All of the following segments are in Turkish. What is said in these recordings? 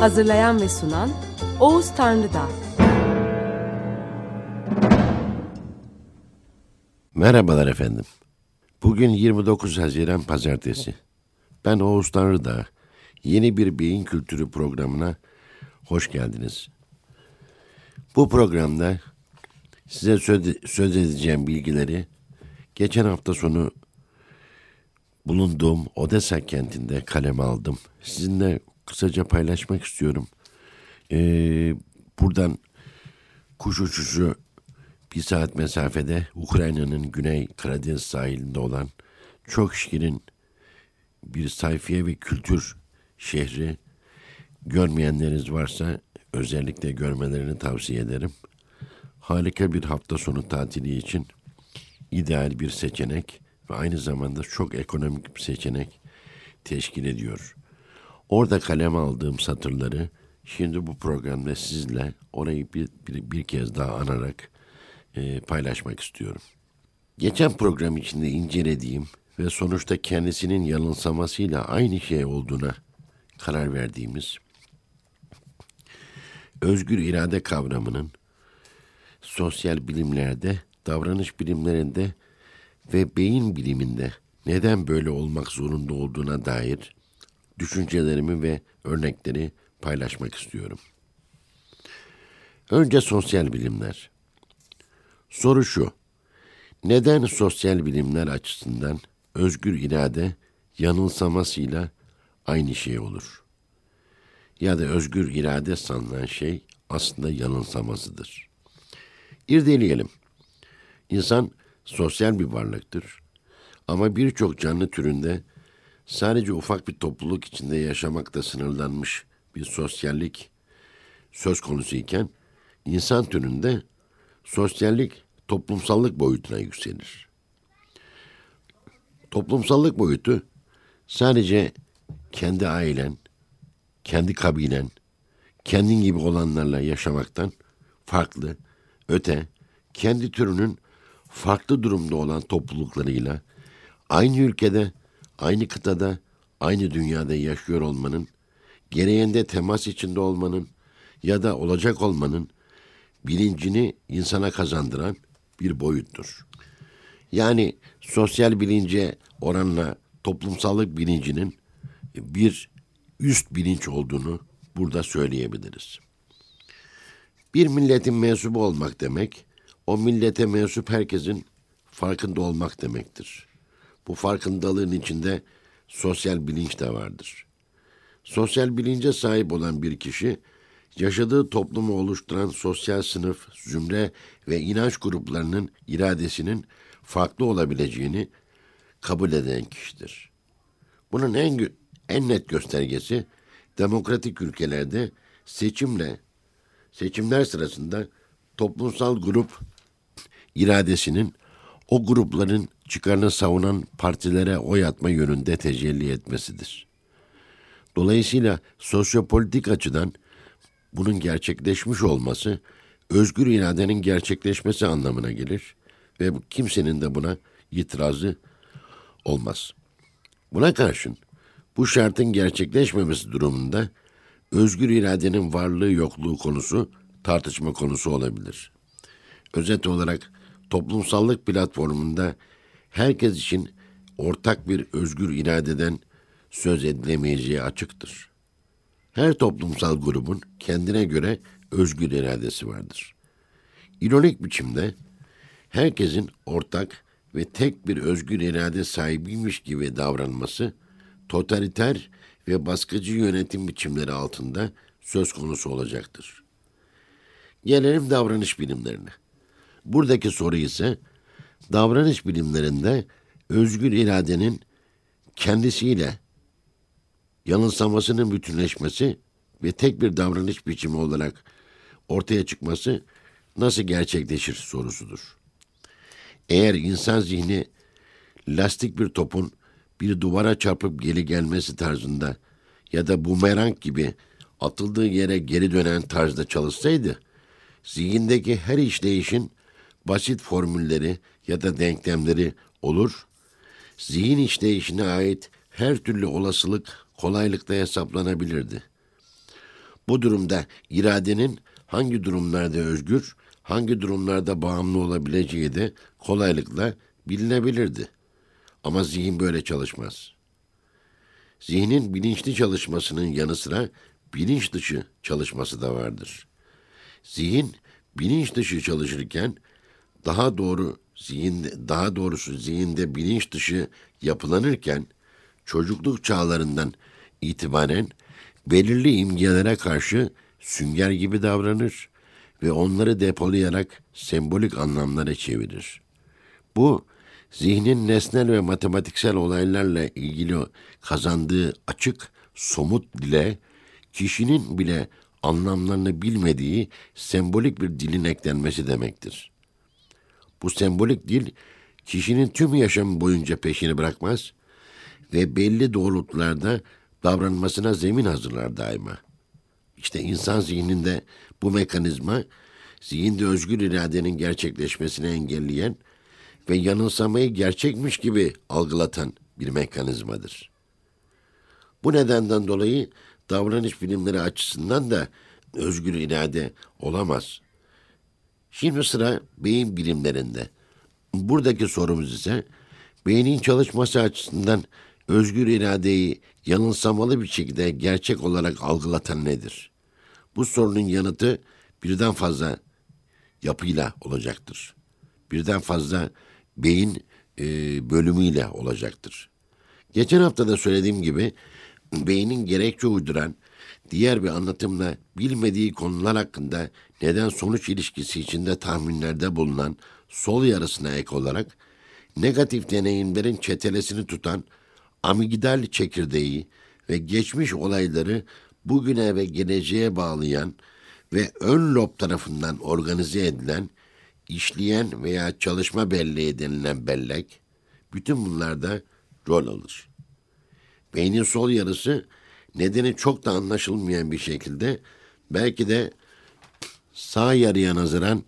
Hazırlayan ve sunan Oğuz Tanrıdağ. Merhabalar efendim. Bugün 29 Haziran Pazartesi. Ben Oğuz Tanrıdağ. Yeni bir beyin kültürü programına hoş geldiniz. Bu programda size söz, edeceğim bilgileri geçen hafta sonu bulunduğum Odessa kentinde kaleme aldım. Sizinle kısaca paylaşmak istiyorum. Ee, buradan kuş uçuşu bir saat mesafede Ukrayna'nın güney Karadeniz sahilinde olan çok şirin bir sayfiye ve kültür şehri görmeyenleriniz varsa özellikle görmelerini tavsiye ederim. Harika bir hafta sonu tatili için ideal bir seçenek ve aynı zamanda çok ekonomik bir seçenek teşkil ediyor. Orada kalem aldığım satırları şimdi bu programda sizle orayı bir, bir, bir kez daha anarak e, paylaşmak istiyorum. Geçen program içinde incelediğim ve sonuçta kendisinin yanılsamasıyla aynı şey olduğuna karar verdiğimiz özgür irade kavramının sosyal bilimlerde, davranış bilimlerinde ve beyin biliminde neden böyle olmak zorunda olduğuna dair düşüncelerimi ve örnekleri paylaşmak istiyorum. Önce sosyal bilimler. Soru şu. Neden sosyal bilimler açısından özgür irade yanılsamasıyla aynı şey olur? Ya da özgür irade sanılan şey aslında yanılsamasıdır. İrdeleyelim. İnsan sosyal bir varlıktır. Ama birçok canlı türünde sadece ufak bir topluluk içinde yaşamakta sınırlanmış bir sosyallik söz konusu iken insan türünde sosyallik toplumsallık boyutuna yükselir. Toplumsallık boyutu sadece kendi ailen, kendi kabilen, kendin gibi olanlarla yaşamaktan farklı, öte, kendi türünün farklı durumda olan topluluklarıyla aynı ülkede, aynı kıtada, aynı dünyada yaşıyor olmanın, gereğinde temas içinde olmanın ya da olacak olmanın bilincini insana kazandıran bir boyuttur. Yani sosyal bilince oranla toplumsallık bilincinin bir üst bilinç olduğunu burada söyleyebiliriz. Bir milletin mensubu olmak demek, o millete mensup herkesin farkında olmak demektir. Bu farkındalığın içinde sosyal bilinç de vardır. Sosyal bilince sahip olan bir kişi, yaşadığı toplumu oluşturan sosyal sınıf, zümre ve inanç gruplarının iradesinin farklı olabileceğini kabul eden kişidir. Bunun en en net göstergesi demokratik ülkelerde seçimle seçimler sırasında toplumsal grup iradesinin o grupların çıkarını savunan partilere oy atma yönünde tecelli etmesidir. Dolayısıyla sosyopolitik açıdan bunun gerçekleşmiş olması özgür iradenin gerçekleşmesi anlamına gelir ve kimsenin de buna itirazı olmaz. Buna karşın bu şartın gerçekleşmemesi durumunda özgür iradenin varlığı yokluğu konusu tartışma konusu olabilir. Özet olarak toplumsallık platformunda herkes için ortak bir özgür iradeden söz edilemeyeceği açıktır. Her toplumsal grubun kendine göre özgür iradesi vardır. İronik biçimde herkesin ortak ve tek bir özgür irade sahibiymiş gibi davranması totaliter ve baskıcı yönetim biçimleri altında söz konusu olacaktır. Gelelim davranış bilimlerine. Buradaki soru ise davranış bilimlerinde özgür iradenin kendisiyle yanılsamasının bütünleşmesi ve tek bir davranış biçimi olarak ortaya çıkması nasıl gerçekleşir sorusudur. Eğer insan zihni lastik bir topun bir duvara çarpıp geri gelmesi tarzında ya da bumerang gibi atıldığı yere geri dönen tarzda çalışsaydı, zihindeki her işleyişin basit formülleri ya da denklemleri olur, zihin işleyişine ait her türlü olasılık kolaylıkla hesaplanabilirdi. Bu durumda iradenin hangi durumlarda özgür, hangi durumlarda bağımlı olabileceği de kolaylıkla bilinebilirdi. Ama zihin böyle çalışmaz. Zihnin bilinçli çalışmasının yanı sıra bilinç dışı çalışması da vardır. Zihin bilinç dışı çalışırken daha doğru zihinde daha doğrusu zihinde bilinç dışı yapılanırken çocukluk çağlarından itibaren belirli imgelere karşı sünger gibi davranır ve onları depolayarak sembolik anlamlara çevirir. Bu zihnin nesnel ve matematiksel olaylarla ilgili kazandığı açık, somut dile kişinin bile anlamlarını bilmediği sembolik bir dilin eklenmesi demektir. Bu sembolik dil kişinin tüm yaşamı boyunca peşini bırakmaz ve belli doğrultularda davranmasına zemin hazırlar daima. İşte insan zihninde bu mekanizma zihinde özgür iradenin gerçekleşmesini engelleyen ve yanılsamayı gerçekmiş gibi algılatan bir mekanizmadır. Bu nedenden dolayı davranış bilimleri açısından da özgür irade olamaz. Şimdi sıra beyin bilimlerinde. Buradaki sorumuz ise beynin çalışması açısından özgür iradeyi yanılsamalı bir şekilde gerçek olarak algılatan nedir? Bu sorunun yanıtı birden fazla yapıyla olacaktır. Birden fazla beyin e, bölümüyle olacaktır. Geçen hafta da söylediğim gibi beynin gerekçe uyduran diğer bir anlatımla bilmediği konular hakkında neden sonuç ilişkisi içinde tahminlerde bulunan sol yarısına ek olarak negatif deneyimlerin çetelesini tutan amigdal çekirdeği ve geçmiş olayları bugüne ve geleceğe bağlayan ve ön lob tarafından organize edilen, işleyen veya çalışma belleği denilen bellek, bütün bunlarda rol alır. Beynin sol yarısı nedeni çok da anlaşılmayan bir şekilde belki de sağ yarıya nazaran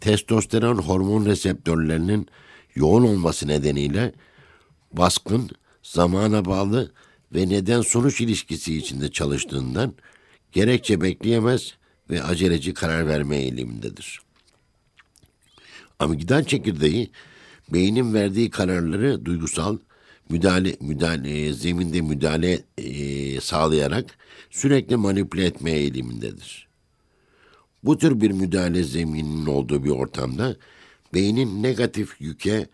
testosteron hormon reseptörlerinin yoğun olması nedeniyle baskın, zamana bağlı ve neden sonuç ilişkisi içinde çalıştığından gerekçe bekleyemez ve aceleci karar verme eğilimindedir. Amigdal çekirdeği beynin verdiği kararları duygusal, müdahale, müdahale zeminde müdahale e, sağlayarak sürekli manipüle etme eğilimindedir. Bu tür bir müdahale zemininin olduğu bir ortamda beynin negatif yüke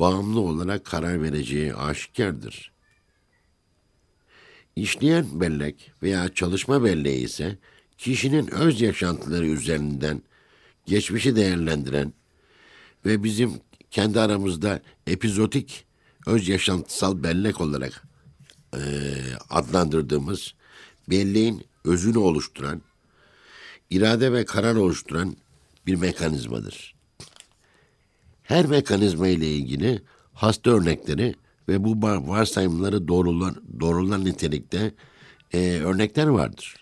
bağımlı olarak karar vereceği aşikardır. İşleyen bellek veya çalışma belleği ise kişinin öz yaşantıları üzerinden geçmişi değerlendiren ve bizim kendi aramızda epizotik öz yaşantısal bellek olarak e, adlandırdığımız belleğin özünü oluşturan, irade ve karar oluşturan bir mekanizmadır. Her mekanizma ile ilgili hasta örnekleri ve bu varsayımları doğrular, doğrular nitelikte e, örnekler vardır.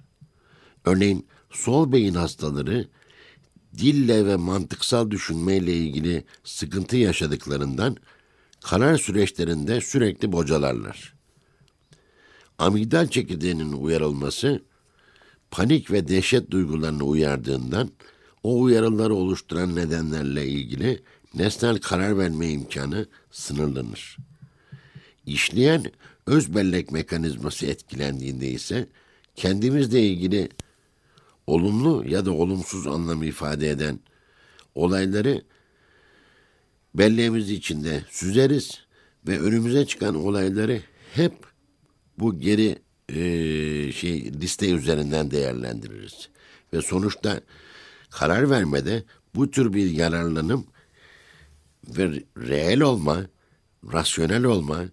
Örneğin sol beyin hastaları dille ve mantıksal düşünmeyle ilgili sıkıntı yaşadıklarından karar süreçlerinde sürekli bocalarlar. Amigdal çekirdeğinin uyarılması panik ve dehşet duygularını uyardığından o uyarıları oluşturan nedenlerle ilgili nesnel karar verme imkanı sınırlanır. İşleyen öz bellek mekanizması etkilendiğinde ise kendimizle ilgili olumlu ya da olumsuz anlam ifade eden olayları belleğimiz içinde süzeriz ve önümüze çıkan olayları hep bu geri e, şey liste üzerinden değerlendiririz. Ve sonuçta karar vermede bu tür bir yararlanım ve reel olma, rasyonel olma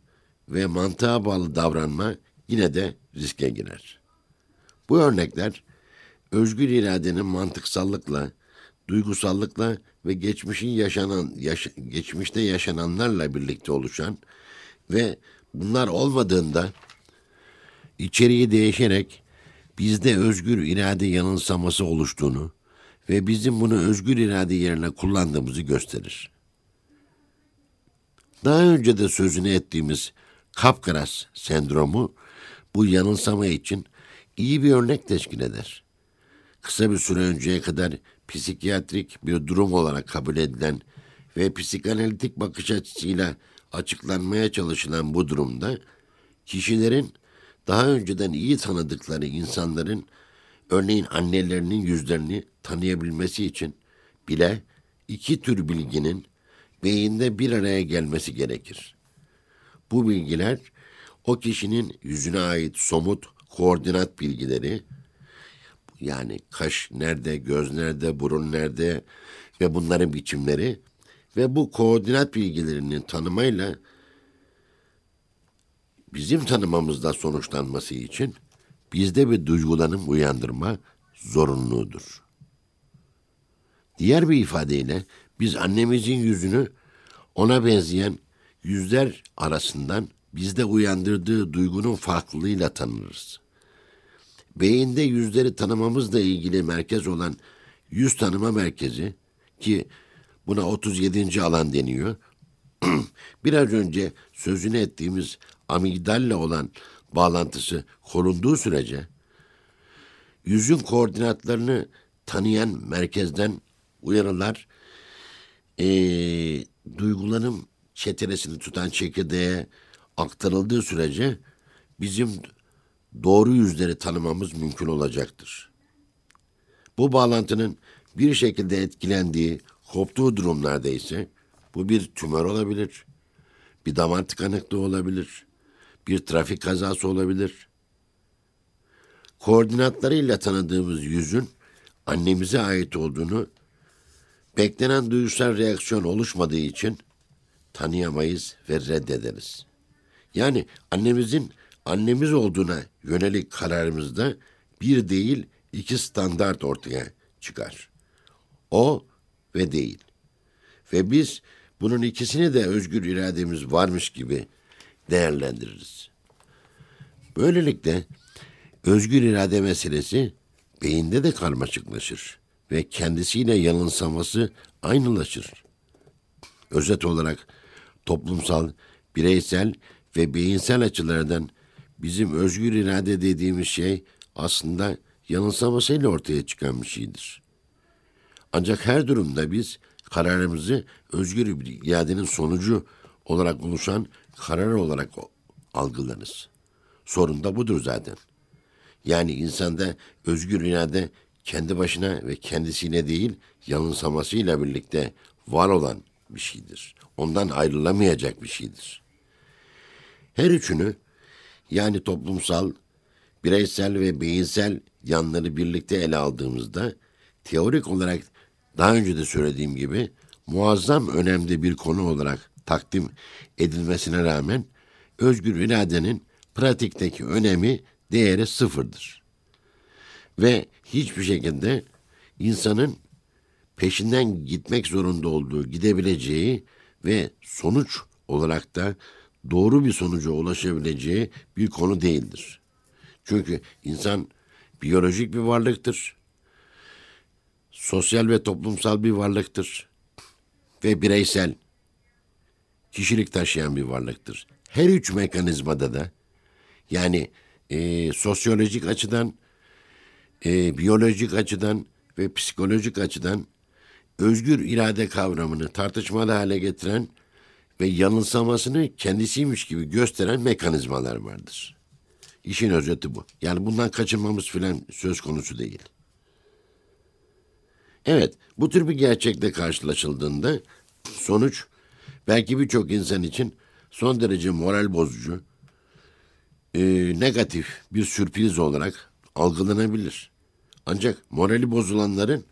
ve mantığa bağlı davranma yine de riske girer. Bu örnekler özgür iradenin mantıksallıkla, duygusallıkla ve geçmişin yaşanan yaş, geçmişte yaşananlarla birlikte oluşan ve bunlar olmadığında içeriği değişerek bizde özgür irade yanılsaması oluştuğunu ve bizim bunu özgür irade yerine kullandığımızı gösterir. Daha önce de sözünü ettiğimiz Kapkaras sendromu bu yanılsama için iyi bir örnek teşkil eder. Kısa bir süre önceye kadar psikiyatrik bir durum olarak kabul edilen ve psikanalitik bakış açısıyla açıklanmaya çalışılan bu durumda kişilerin daha önceden iyi tanıdıkları insanların örneğin annelerinin yüzlerini tanıyabilmesi için bile iki tür bilginin beyinde bir araya gelmesi gerekir. Bu bilgiler o kişinin yüzüne ait somut koordinat bilgileri yani kaş nerede, göz nerede, burun nerede ve bunların biçimleri ve bu koordinat bilgilerinin tanımayla bizim tanımamızda sonuçlanması için bizde bir duygulanım uyandırma zorunludur. Diğer bir ifadeyle biz annemizin yüzünü ona benzeyen yüzler arasından bizde uyandırdığı duygunun farklılığıyla tanırız. Beyinde yüzleri tanımamızla ilgili merkez olan yüz tanıma merkezi ki buna 37. alan deniyor. Biraz önce sözünü ettiğimiz amigdalle olan bağlantısı korunduğu sürece yüzün koordinatlarını tanıyan merkezden uyarılar e, duygulanım çetelesini tutan çekirdeğe aktarıldığı sürece bizim doğru yüzleri tanımamız mümkün olacaktır. Bu bağlantının bir şekilde etkilendiği, koptuğu durumlarda ise bu bir tümör olabilir, bir damar tıkanıklığı olabilir, bir trafik kazası olabilir. Koordinatlarıyla tanıdığımız yüzün annemize ait olduğunu beklenen duygusal reaksiyon oluşmadığı için tanıyamayız ve reddederiz. Yani annemizin annemiz olduğuna yönelik kararımızda bir değil iki standart ortaya çıkar. O ve değil. Ve biz bunun ikisini de özgür irademiz varmış gibi değerlendiririz. Böylelikle özgür irade meselesi beyinde de karmaşıklaşır ve kendisiyle yanılsaması aynılaşır. Özet olarak toplumsal, bireysel ve beyinsel açılardan bizim özgür irade dediğimiz şey aslında yanılsamasıyla ortaya çıkan bir şeydir. Ancak her durumda biz kararımızı özgür iradenin sonucu olarak oluşan karar olarak algılarız. Sorun da budur zaten. Yani insanda özgür irade kendi başına ve kendisine değil yanılsamasıyla birlikte var olan bir şeydir. Ondan ayrılamayacak bir şeydir. Her üçünü yani toplumsal, bireysel ve beyinsel yanları birlikte ele aldığımızda teorik olarak daha önce de söylediğim gibi muazzam önemli bir konu olarak takdim edilmesine rağmen özgür iradenin pratikteki önemi değeri sıfırdır. Ve hiçbir şekilde insanın peşinden gitmek zorunda olduğu, gidebileceği ve sonuç olarak da doğru bir sonuca ulaşabileceği bir konu değildir. Çünkü insan biyolojik bir varlıktır. Sosyal ve toplumsal bir varlıktır. Ve bireysel, kişilik taşıyan bir varlıktır. Her üç mekanizmada da yani e, sosyolojik açıdan, e, biyolojik açıdan ve psikolojik açıdan özgür irade kavramını tartışmalı hale getiren ve yanılsamasını kendisiymiş gibi gösteren mekanizmalar vardır. İşin özeti bu. Yani bundan kaçınmamız filan söz konusu değil. Evet, bu tür bir gerçekle karşılaşıldığında sonuç belki birçok insan için son derece moral bozucu, e, negatif bir sürpriz olarak algılanabilir. Ancak morali bozulanların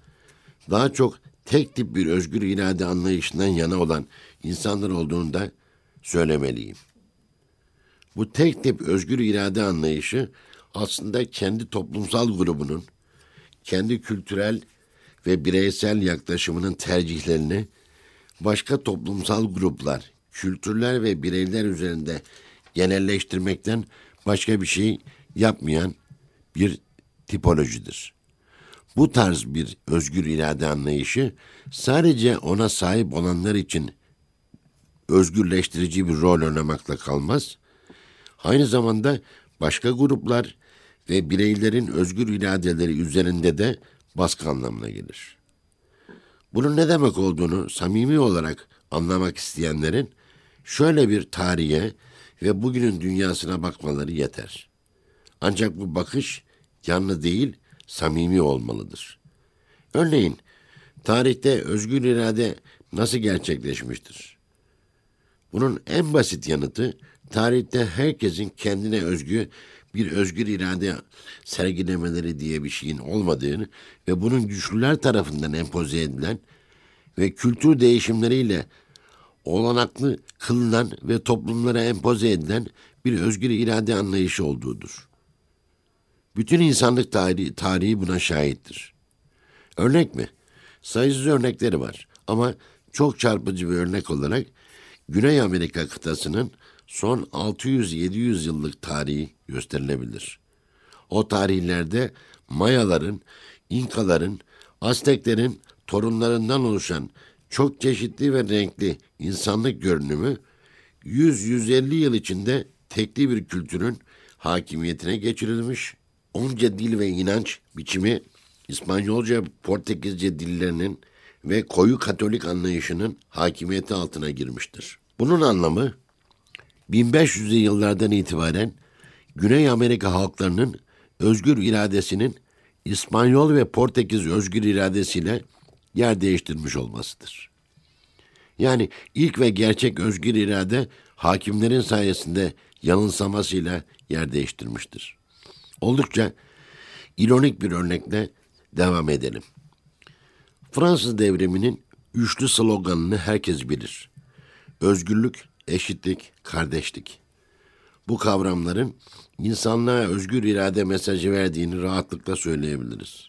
daha çok tek tip bir özgür irade anlayışından yana olan insanlar olduğunu da söylemeliyim. Bu tek tip özgür irade anlayışı aslında kendi toplumsal grubunun, kendi kültürel ve bireysel yaklaşımının tercihlerini başka toplumsal gruplar, kültürler ve bireyler üzerinde genelleştirmekten başka bir şey yapmayan bir tipolojidir. Bu tarz bir özgür irade anlayışı sadece ona sahip olanlar için özgürleştirici bir rol oynamakla kalmaz. Aynı zamanda başka gruplar ve bireylerin özgür iradeleri üzerinde de baskı anlamına gelir. Bunun ne demek olduğunu samimi olarak anlamak isteyenlerin şöyle bir tarihe ve bugünün dünyasına bakmaları yeter. Ancak bu bakış canlı değil, samimi olmalıdır. Örneğin, tarihte özgür irade nasıl gerçekleşmiştir? Bunun en basit yanıtı, tarihte herkesin kendine özgü bir özgür irade sergilemeleri diye bir şeyin olmadığını ve bunun güçlüler tarafından empoze edilen ve kültür değişimleriyle olanaklı kılınan ve toplumlara empoze edilen bir özgür irade anlayışı olduğudur. Bütün insanlık tarihi, tarihi buna şahittir. Örnek mi? Sayısız örnekleri var ama çok çarpıcı bir örnek olarak Güney Amerika kıtasının son 600-700 yıllık tarihi gösterilebilir. O tarihlerde Mayaların, İnkaların, Azteklerin torunlarından oluşan çok çeşitli ve renkli insanlık görünümü 100-150 yıl içinde tekli bir kültürün hakimiyetine geçirilmiş, onca dil ve inanç biçimi İspanyolca, Portekizce dillerinin ve koyu Katolik anlayışının hakimiyeti altına girmiştir. Bunun anlamı 1500'lü yıllardan itibaren Güney Amerika halklarının özgür iradesinin İspanyol ve Portekiz özgür iradesiyle yer değiştirmiş olmasıdır. Yani ilk ve gerçek özgür irade hakimlerin sayesinde yanılsamasıyla yer değiştirmiştir. Oldukça ironik bir örnekle devam edelim. Fransız devriminin üçlü sloganını herkes bilir. Özgürlük, eşitlik, kardeşlik. Bu kavramların insanlığa özgür irade mesajı verdiğini rahatlıkla söyleyebiliriz.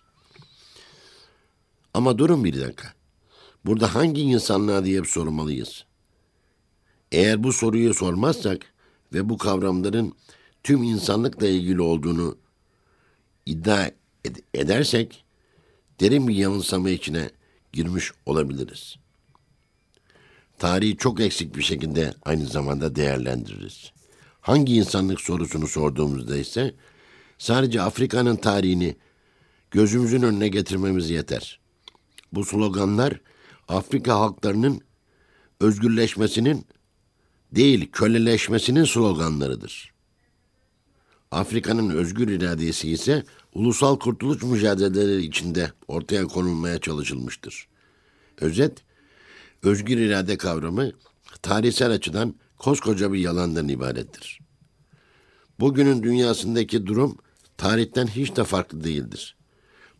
Ama durun bir dakika. Burada hangi insanlığa diye sormalıyız? Eğer bu soruyu sormazsak ve bu kavramların tüm insanlıkla ilgili olduğunu iddia ed- edersek derin bir yanılsama içine girmiş olabiliriz. Tarihi çok eksik bir şekilde aynı zamanda değerlendiririz. Hangi insanlık sorusunu sorduğumuzda ise sadece Afrika'nın tarihini gözümüzün önüne getirmemiz yeter. Bu sloganlar Afrika halklarının özgürleşmesinin değil köleleşmesinin sloganlarıdır. Afrika'nın özgür iradesi ise ulusal kurtuluş mücadeleleri içinde ortaya konulmaya çalışılmıştır. Özet, özgür irade kavramı tarihsel açıdan koskoca bir yalandan ibarettir. Bugünün dünyasındaki durum tarihten hiç de farklı değildir.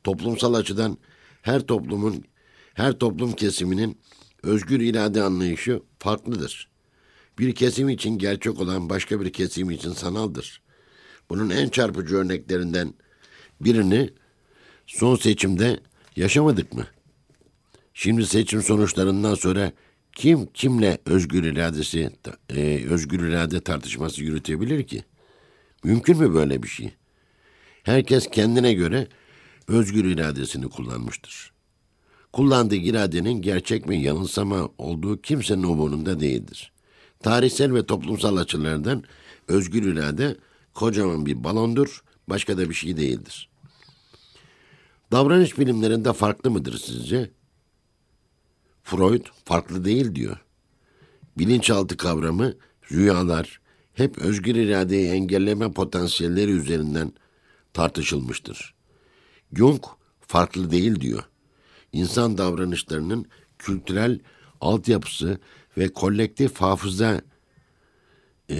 Toplumsal açıdan her toplumun, her toplum kesiminin özgür irade anlayışı farklıdır. Bir kesim için gerçek olan başka bir kesim için sanaldır. Bunun en çarpıcı örneklerinden birini son seçimde yaşamadık mı? Şimdi seçim sonuçlarından sonra kim kimle özgür iradesi, e, özgür irade tartışması yürütebilir ki? Mümkün mü böyle bir şey? Herkes kendine göre özgür iradesini kullanmıştır. Kullandığı iradenin gerçek mi yanılsama olduğu kimsenin umurunda değildir. Tarihsel ve toplumsal açılardan özgür irade kocaman bir balondur, başka da bir şey değildir. Davranış bilimlerinde farklı mıdır sizce? Freud farklı değil diyor. Bilinçaltı kavramı, rüyalar hep özgür iradeyi engelleme potansiyelleri üzerinden tartışılmıştır. Jung farklı değil diyor. İnsan davranışlarının kültürel altyapısı ve kolektif hafıza e,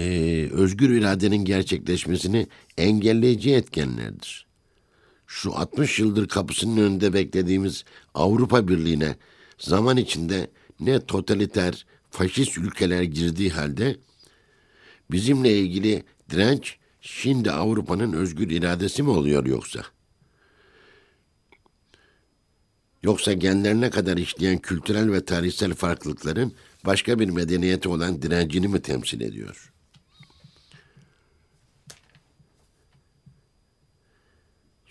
özgür iradenin gerçekleşmesini engelleyici etkenlerdir. Şu 60 yıldır kapısının önünde beklediğimiz Avrupa Birliği'ne zaman içinde ne totaliter, faşist ülkeler girdiği halde bizimle ilgili direnç Şimdi Avrupa'nın özgür iradesi mi oluyor yoksa? Yoksa genlerine kadar işleyen kültürel ve tarihsel farklılıkların başka bir medeniyete olan direncini mi temsil ediyor?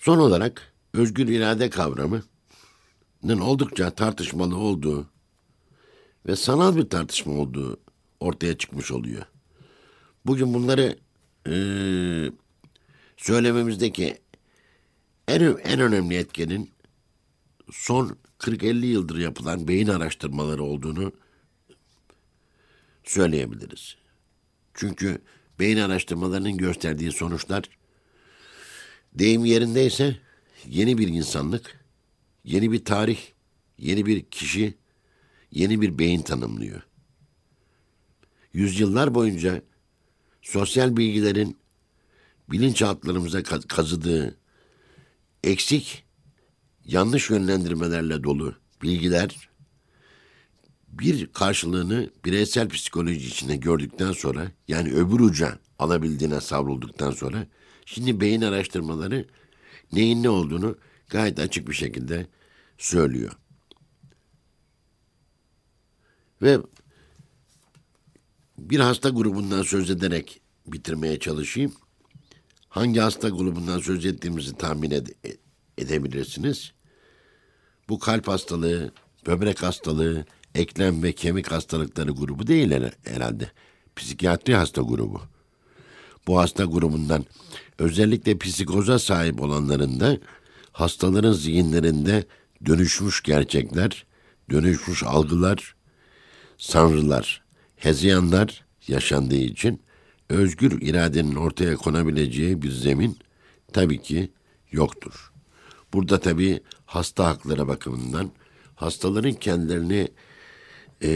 Son olarak özgür irade kavramının oldukça tartışmalı olduğu ve sanal bir tartışma olduğu ortaya çıkmış oluyor. Bugün bunları e, söylememizdeki en, en önemli etkenin son 40-50 yıldır yapılan beyin araştırmaları olduğunu söyleyebiliriz. Çünkü beyin araştırmalarının gösterdiği sonuçlar deyim yerindeyse yeni bir insanlık, yeni bir tarih, yeni bir kişi, yeni bir beyin tanımlıyor. Yüzyıllar boyunca sosyal bilgilerin bilinçaltlarımıza kazıdığı eksik, yanlış yönlendirmelerle dolu bilgiler bir karşılığını bireysel psikoloji içinde gördükten sonra yani öbür uca alabildiğine savrulduktan sonra şimdi beyin araştırmaları neyin ne olduğunu gayet açık bir şekilde söylüyor. Ve bir hasta grubundan söz ederek bitirmeye çalışayım. Hangi hasta grubundan söz ettiğimizi tahmin ed- edebilirsiniz. Bu kalp hastalığı, böbrek hastalığı, eklem ve kemik hastalıkları grubu değil herhalde. Psikiyatri hasta grubu. Bu hasta grubundan özellikle psikoza sahip olanların da hastaların zihinlerinde dönüşmüş gerçekler, dönüşmüş algılar, sanrılar, hezeyanlar yaşandığı için özgür iradenin ortaya konabileceği bir zemin tabii ki yoktur. Burada tabii hasta hakları bakımından hastaların kendilerini e,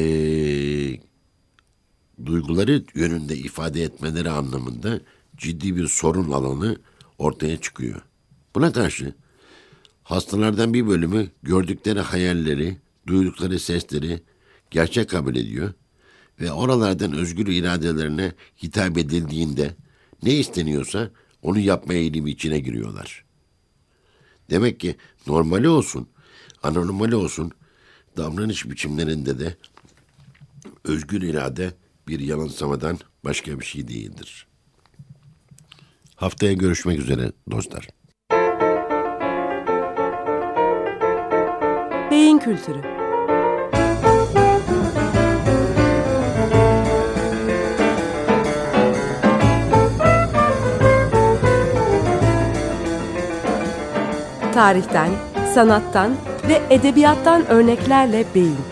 duyguları yönünde ifade etmeleri anlamında ciddi bir sorun alanı ortaya çıkıyor. Buna karşı hastalardan bir bölümü gördükleri hayalleri, duydukları sesleri gerçek kabul ediyor ve oralardan özgür iradelerine hitap edildiğinde ne isteniyorsa onu yapma eğilimi içine giriyorlar. Demek ki normali olsun, anormali olsun davranış biçimlerinde de özgür irade bir yanılsamadan başka bir şey değildir. Haftaya görüşmek üzere dostlar. Beyin Kültürü Tarihten, sanattan ve edebiyattan örneklerle beyin.